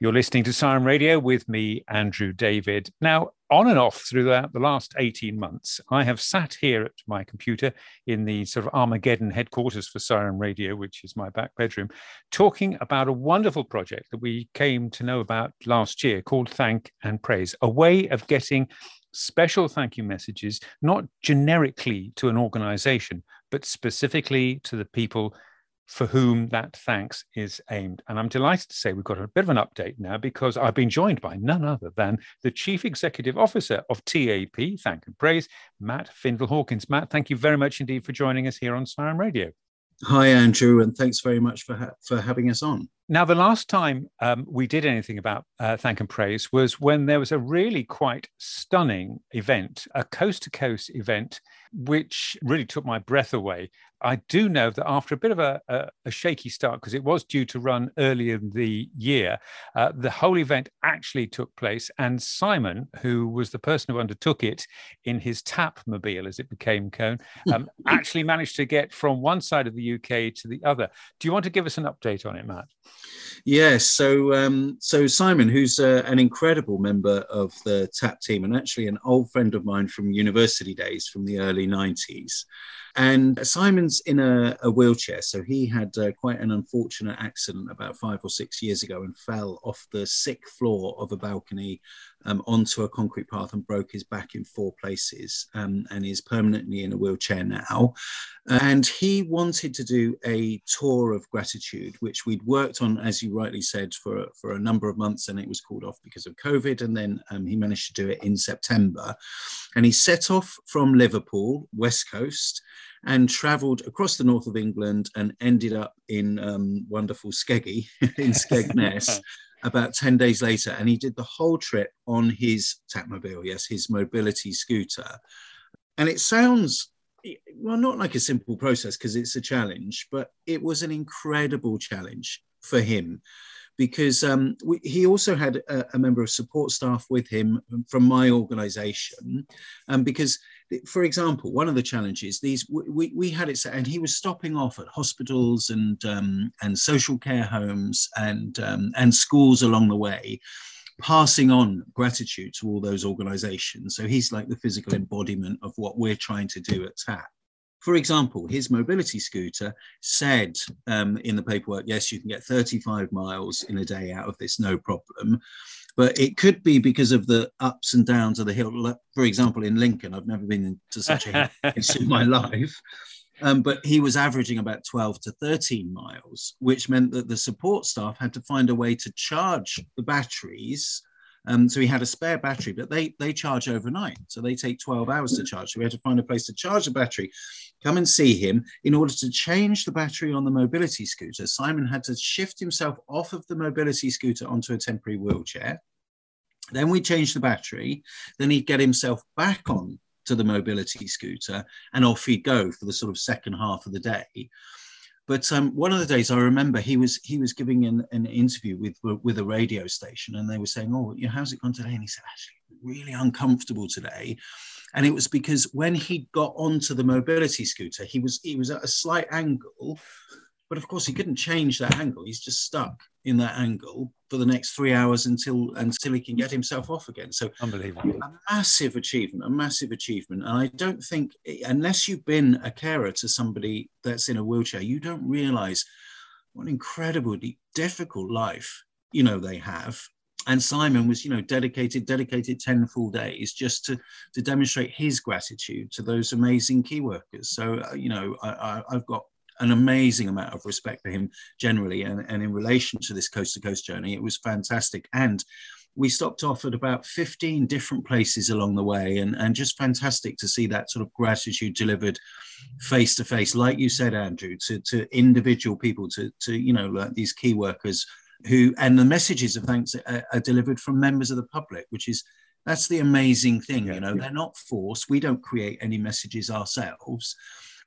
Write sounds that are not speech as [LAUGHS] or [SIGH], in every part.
You're listening to Siren Radio with me, Andrew David. Now, on and off throughout the last 18 months, I have sat here at my computer in the sort of Armageddon headquarters for Siren Radio, which is my back bedroom, talking about a wonderful project that we came to know about last year called Thank and Praise, a way of getting special thank you messages, not generically to an organization, but specifically to the people for whom that thanks is aimed. And I'm delighted to say we've got a bit of an update now because I've been joined by none other than the Chief Executive Officer of TAP, Thank and Praise, Matt Findel-Hawkins. Matt, thank you very much indeed for joining us here on Siren Radio. Hi, Andrew, and thanks very much for ha- for having us on. Now, the last time um, we did anything about uh, Thank and Praise was when there was a really quite stunning event, a coast to coast event, which really took my breath away. I do know that after a bit of a, a, a shaky start, because it was due to run earlier in the year, uh, the whole event actually took place. And Simon, who was the person who undertook it in his tap mobile, as it became known, [LAUGHS] um, actually managed to get from one side of the UK to the other. Do you want to give us an update on it, Matt? Yes. So, um, so Simon, who's uh, an incredible member of the TAP team and actually an old friend of mine from university days from the early 90s. And Simon's in a, a wheelchair. So he had uh, quite an unfortunate accident about five or six years ago and fell off the sixth floor of a balcony um, onto a concrete path and broke his back in four places um, and is permanently in a wheelchair now. And he wanted to do a tour of gratitude, which we'd worked on, as you rightly said, for, for a number of months and it was called off because of COVID. And then um, he managed to do it in September. And he set off from Liverpool, West Coast, and travelled across the north of England and ended up in um, wonderful Skeggy [LAUGHS] in Skegness [LAUGHS] about 10 days later. And he did the whole trip on his Tapmobile, yes, his mobility scooter. And it sounds, well, not like a simple process because it's a challenge, but it was an incredible challenge for him because um, we, he also had a, a, member of support staff with him from my organization. Um, because, for example, one of the challenges, these we, we had it, and he was stopping off at hospitals and, um, and social care homes and, um, and schools along the way passing on gratitude to all those organizations. So he's like the physical embodiment of what we're trying to do at TAP. For example, his mobility scooter said um, in the paperwork, yes, you can get 35 miles in a day out of this, no problem. But it could be because of the ups and downs of the hill. For example, in Lincoln, I've never been to such a hill [LAUGHS] in my life. Um, but he was averaging about 12 to 13 miles, which meant that the support staff had to find a way to charge the batteries um, so he had a spare battery, but they they charge overnight, so they take 12 hours to charge. So we had to find a place to charge the battery, come and see him. In order to change the battery on the mobility scooter, Simon had to shift himself off of the mobility scooter onto a temporary wheelchair. Then we changed the battery. Then he'd get himself back on to the mobility scooter, and off he'd go for the sort of second half of the day. But um, one of the days I remember he was he was giving an, an interview with with a radio station, and they were saying, "Oh, you know, how's it gone today?" And he said, "Actually, really uncomfortable today." And it was because when he got onto the mobility scooter, he was he was at a slight angle, but of course he couldn't change that angle. He's just stuck in that angle for the next three hours until until he can get himself off again. So unbelievable, a massive achievement, a massive achievement. And I don't think unless you've been a carer to somebody that's in a wheelchair, you don't realise what an incredibly difficult life you know they have. And Simon was, you know, dedicated, dedicated 10 full days just to, to demonstrate his gratitude to those amazing key workers. So, uh, you know, I, I, I've got an amazing amount of respect for him generally. And, and in relation to this coast to coast journey, it was fantastic. And we stopped off at about 15 different places along the way and, and just fantastic to see that sort of gratitude delivered face to face like you said andrew to, to individual people to, to you know like these key workers who and the messages of thanks are, are delivered from members of the public which is that's the amazing thing yeah, you know yeah. they're not forced we don't create any messages ourselves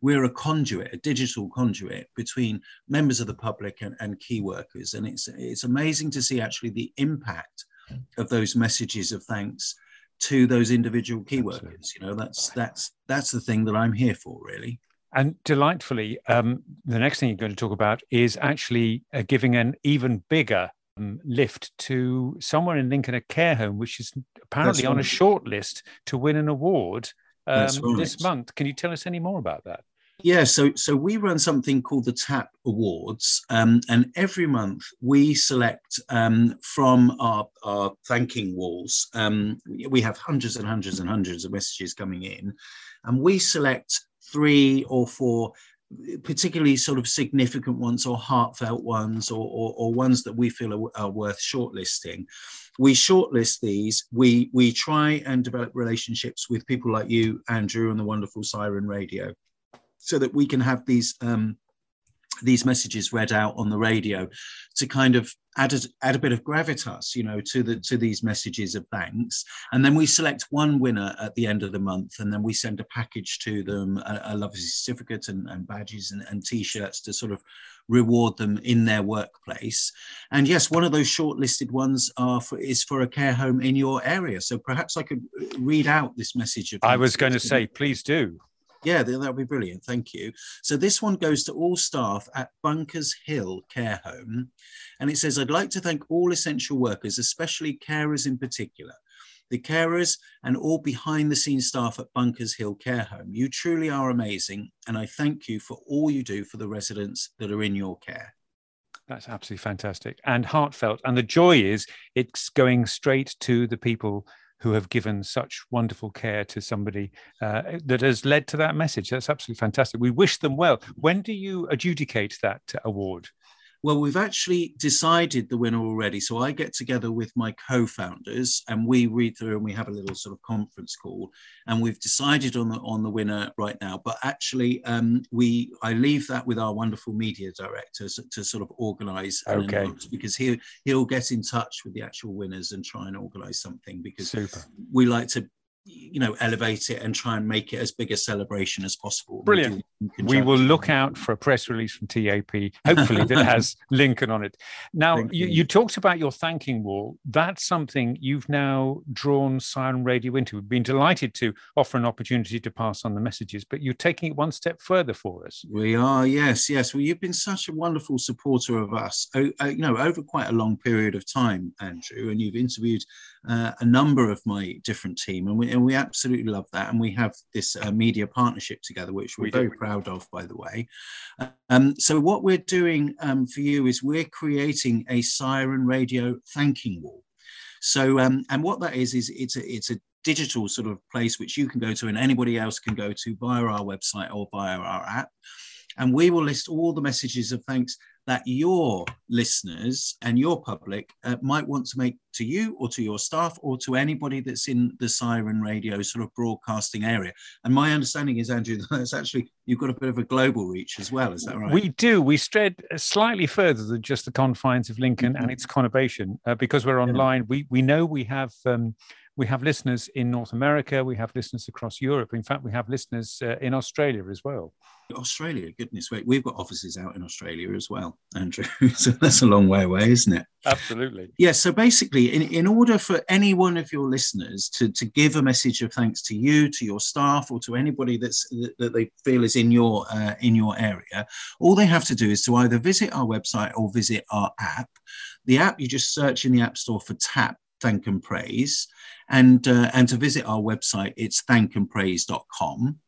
we're a conduit, a digital conduit between members of the public and, and key workers. And it's, it's amazing to see actually the impact of those messages of thanks to those individual key Absolutely. workers. You know, that's, that's, that's the thing that I'm here for, really. And delightfully, um, the next thing you're going to talk about is actually uh, giving an even bigger um, lift to someone in Lincoln, a care home, which is apparently That's on a short list to win an award um, right. this month. Can you tell us any more about that? Yeah, so so we run something called the TAP Awards, um, and every month we select um, from our, our thanking walls. Um, we have hundreds and hundreds and hundreds of messages coming in, and we select three or four particularly sort of significant ones or heartfelt ones or, or, or ones that we feel are, are worth shortlisting we shortlist these we we try and develop relationships with people like you andrew and the wonderful siren radio so that we can have these um, these messages read out on the radio to kind of add a, add a bit of gravitas you know to the to these messages of thanks. And then we select one winner at the end of the month and then we send a package to them a, a lovely certificate and, and badges and, and t-shirts to sort of reward them in their workplace. And yes one of those shortlisted ones are for, is for a care home in your area. So perhaps i could read out this message of I was going to say, please do. Yeah, that would be brilliant. Thank you. So this one goes to all staff at Bunkers Hill Care Home. And it says, I'd like to thank all essential workers, especially carers in particular, the carers and all behind the scenes staff at Bunkers Hill Care Home. You truly are amazing. And I thank you for all you do for the residents that are in your care. That's absolutely fantastic and heartfelt. And the joy is it's going straight to the people who have given such wonderful care to somebody uh, that has led to that message. That's absolutely fantastic. We wish them well. When do you adjudicate that award? Well, we've actually decided the winner already. So I get together with my co-founders and we read through and we have a little sort of conference call and we've decided on the on the winner right now. But actually, um, we I leave that with our wonderful media director to, to sort of organise Okay. because he he'll get in touch with the actual winners and try and organise something because Super. we like to you know elevate it and try and make it as big a celebration as possible. Brilliant. We will look out for a press release from TAP, hopefully that [LAUGHS] has Lincoln on it. Now, you, you. talked about your thanking wall. That's something you've now drawn Siren Radio into. We've been delighted to offer an opportunity to pass on the messages, but you're taking it one step further for us. We are, yes, yes. Well, you've been such a wonderful supporter of us, you know, over quite a long period of time, Andrew. And you've interviewed uh, a number of my different team, and we, and we absolutely love that. And we have this uh, media partnership together, which we're We do. very proud of, by the way. Um, so what we're doing um, for you is we're creating a Siren Radio thanking wall. So, um, and what that is is it's a it's a digital sort of place which you can go to and anybody else can go to via our website or via our app. And we will list all the messages of thanks that your listeners and your public uh, might want to make to you or to your staff or to anybody that's in the Siren Radio sort of broadcasting area. And my understanding is, Andrew, [LAUGHS] that's actually you've got a bit of a global reach as well. Is that right? We do. We stretch slightly further than just the confines of Lincoln and Mhm. its conurbation uh, because we're online. We we know we have um, we have listeners in North America. We have listeners across Europe. In fact, we have listeners uh, in Australia as well. Australia, goodness, wait, we've got offices out in Australia as well, Andrew. [LAUGHS] so that's a long way away, isn't it? Absolutely. Yeah, so basically, in, in order for any one of your listeners to, to give a message of thanks to you, to your staff, or to anybody that's that, that they feel is in your uh, in your area, all they have to do is to either visit our website or visit our app. The app you just search in the App Store for Tap Thank and Praise, and uh, and to visit our website, it's thankandpraise.com.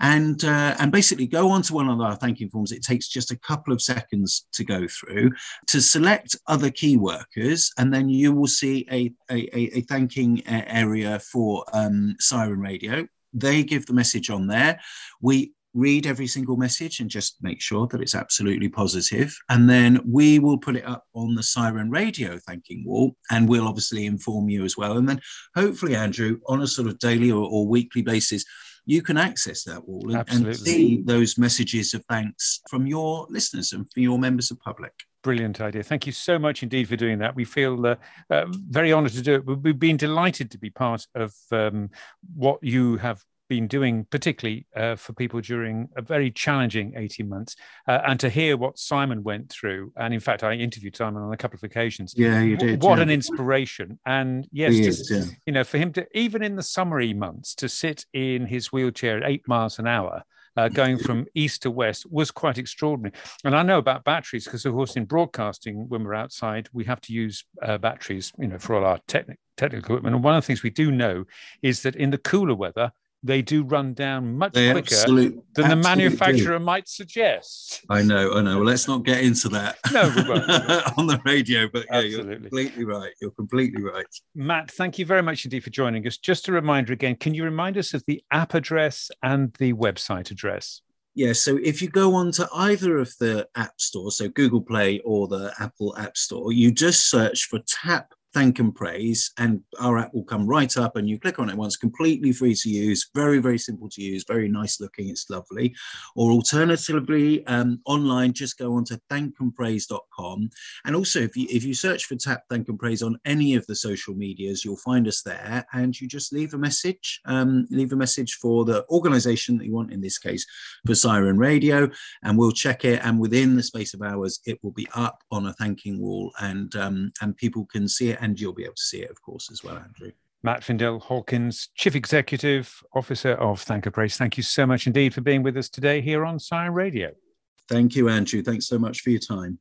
And uh, and basically go onto one of our thanking forms. It takes just a couple of seconds to go through to select other key workers, and then you will see a, a, a, thanking area for um, Siren Radio. They give the message on there. We read every single message and just make sure that it's absolutely positive. And then we will put it up on the Siren Radio thanking wall, and we'll obviously inform you as well. And then hopefully, Andrew, on a sort of daily or, or weekly basis, you can access that wall and, and see those messages of thanks from your listeners and from your members of public. Brilliant idea. Thank you so much indeed for doing that. We feel uh, uh, very honoured to do it. We- We've been delighted to be part of um, what you have been doing, particularly uh, for people during a very challenging 18 months, uh, and to hear what Simon went through. And in fact, I interviewed Simon on a couple of occasions. Yeah, you did. What yeah. an inspiration! And yes, to- is, yeah. you know, for him to even in the summery months to sit in his wheelchair at eight miles an hour uh, going from east to west was quite extraordinary. And I know about batteries because, of course, in broadcasting, when we're outside, we have to use uh, batteries, you know, for all our technical equipment. And one of the things we do know is that in the cooler weather, they do run down much they quicker absolute, than the manufacturer do. might suggest. I know, I know. Well, let's not get into that no, [LAUGHS] on the radio, but yeah, you're completely right. You're completely right. Matt, thank you very much indeed for joining us. Just a reminder again, can you remind us of the app address and the website address? Yeah, so if you go on to either of the app stores, so Google Play or the Apple App Store, you just search for Tap thank and praise, and our app will come right up and you click on it once, completely free to use, very, very simple to use, very nice looking, it's lovely. Or alternatively, um, online, just go on to thankandpraise.com. And also, if you, if you search for Tap Thank and Praise on any of the social medias, you'll find us there and you just leave a message, um, leave a message for the organization that you want, in this case, for Siren Radio, and we'll check it. And within the space of hours, it will be up on a thanking wall and, um, and people can see it and you'll be able to see it, of course, as well, Andrew. Matt Findel-Hawkins, Chief Executive Officer of Thank and Praise. Thank you so much indeed for being with us today here on Siren Radio. Thank you, Andrew. Thanks so much for your time.